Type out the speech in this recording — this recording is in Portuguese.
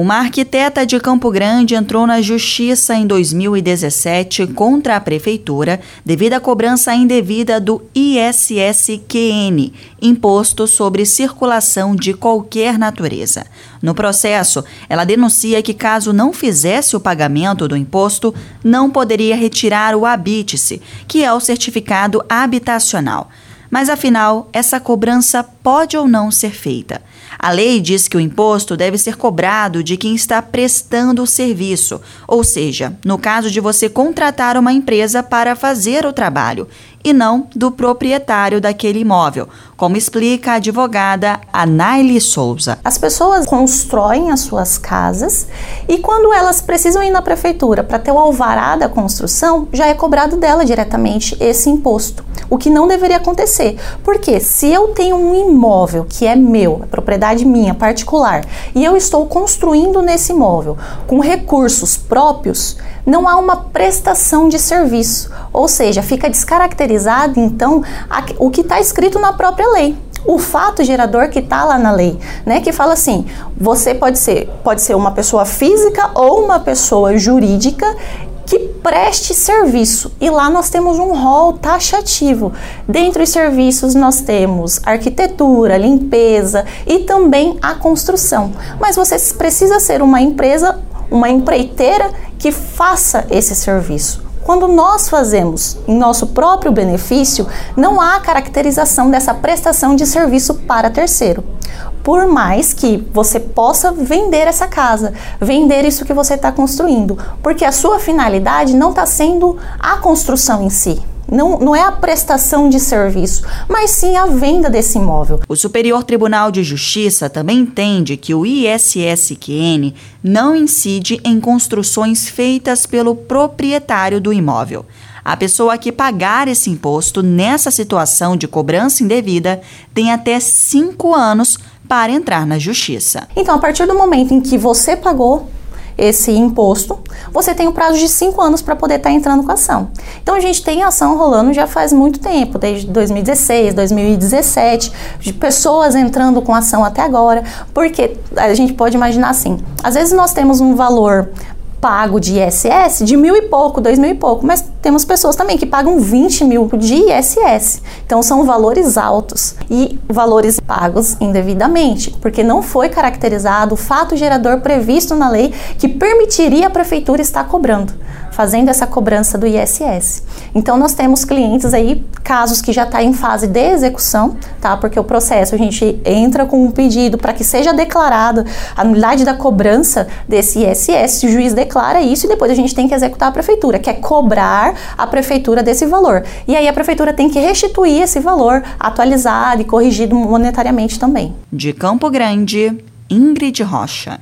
Uma arquiteta de Campo Grande entrou na justiça em 2017 contra a prefeitura devido à cobrança indevida do ISSQN, Imposto sobre Circulação de Qualquer Natureza. No processo, ela denuncia que, caso não fizesse o pagamento do imposto, não poderia retirar o habite-se, que é o certificado habitacional. Mas afinal, essa cobrança pode ou não ser feita? A lei diz que o imposto deve ser cobrado de quem está prestando o serviço, ou seja, no caso de você contratar uma empresa para fazer o trabalho, e não do proprietário daquele imóvel, como explica a advogada Anaile Souza. As pessoas constroem as suas casas e quando elas precisam ir na prefeitura para ter o alvará da construção, já é cobrado dela diretamente esse imposto, o que não deveria acontecer. Porque se eu tenho um imóvel que é meu, é propriedade minha, particular, e eu estou construindo nesse imóvel com recursos próprios, não há uma prestação de serviço, ou seja, fica descaracterizado então o que está escrito na própria lei o fato gerador que está lá na lei, né? Que fala assim: você pode ser, pode ser uma pessoa física ou uma pessoa jurídica que preste serviço. E lá nós temos um rol taxativo. Dentre os serviços nós temos arquitetura, limpeza e também a construção. Mas você precisa ser uma empresa, uma empreiteira que faça esse serviço. Quando nós fazemos em nosso próprio benefício, não há caracterização dessa prestação de serviço para terceiro. Por mais que você possa vender essa casa, vender isso que você está construindo, porque a sua finalidade não está sendo a construção em si, não, não é a prestação de serviço, mas sim a venda desse imóvel. O Superior Tribunal de Justiça também entende que o ISSQN não incide em construções feitas pelo proprietário do imóvel. A pessoa que pagar esse imposto nessa situação de cobrança indevida tem até cinco anos para entrar na justiça. Então, a partir do momento em que você pagou esse imposto, você tem um prazo de cinco anos para poder estar tá entrando com a ação. Então a gente tem ação rolando já faz muito tempo, desde 2016, 2017, de pessoas entrando com ação até agora, porque a gente pode imaginar assim: às vezes nós temos um valor pago de ISS de mil e pouco, dois mil e pouco, mas temos pessoas também que pagam 20 mil de ISS. Então são valores altos e valores pagos indevidamente, porque não foi caracterizado o fato gerador previsto na lei que permitiria a prefeitura estar cobrando fazendo essa cobrança do ISS. Então nós temos clientes aí, casos que já está em fase de execução, tá? Porque o processo a gente entra com um pedido para que seja declarada a nulidade da cobrança desse ISS, o juiz declara isso e depois a gente tem que executar a prefeitura, que é cobrar a prefeitura desse valor. E aí a prefeitura tem que restituir esse valor atualizado e corrigido monetariamente também. De Campo Grande, Ingrid Rocha.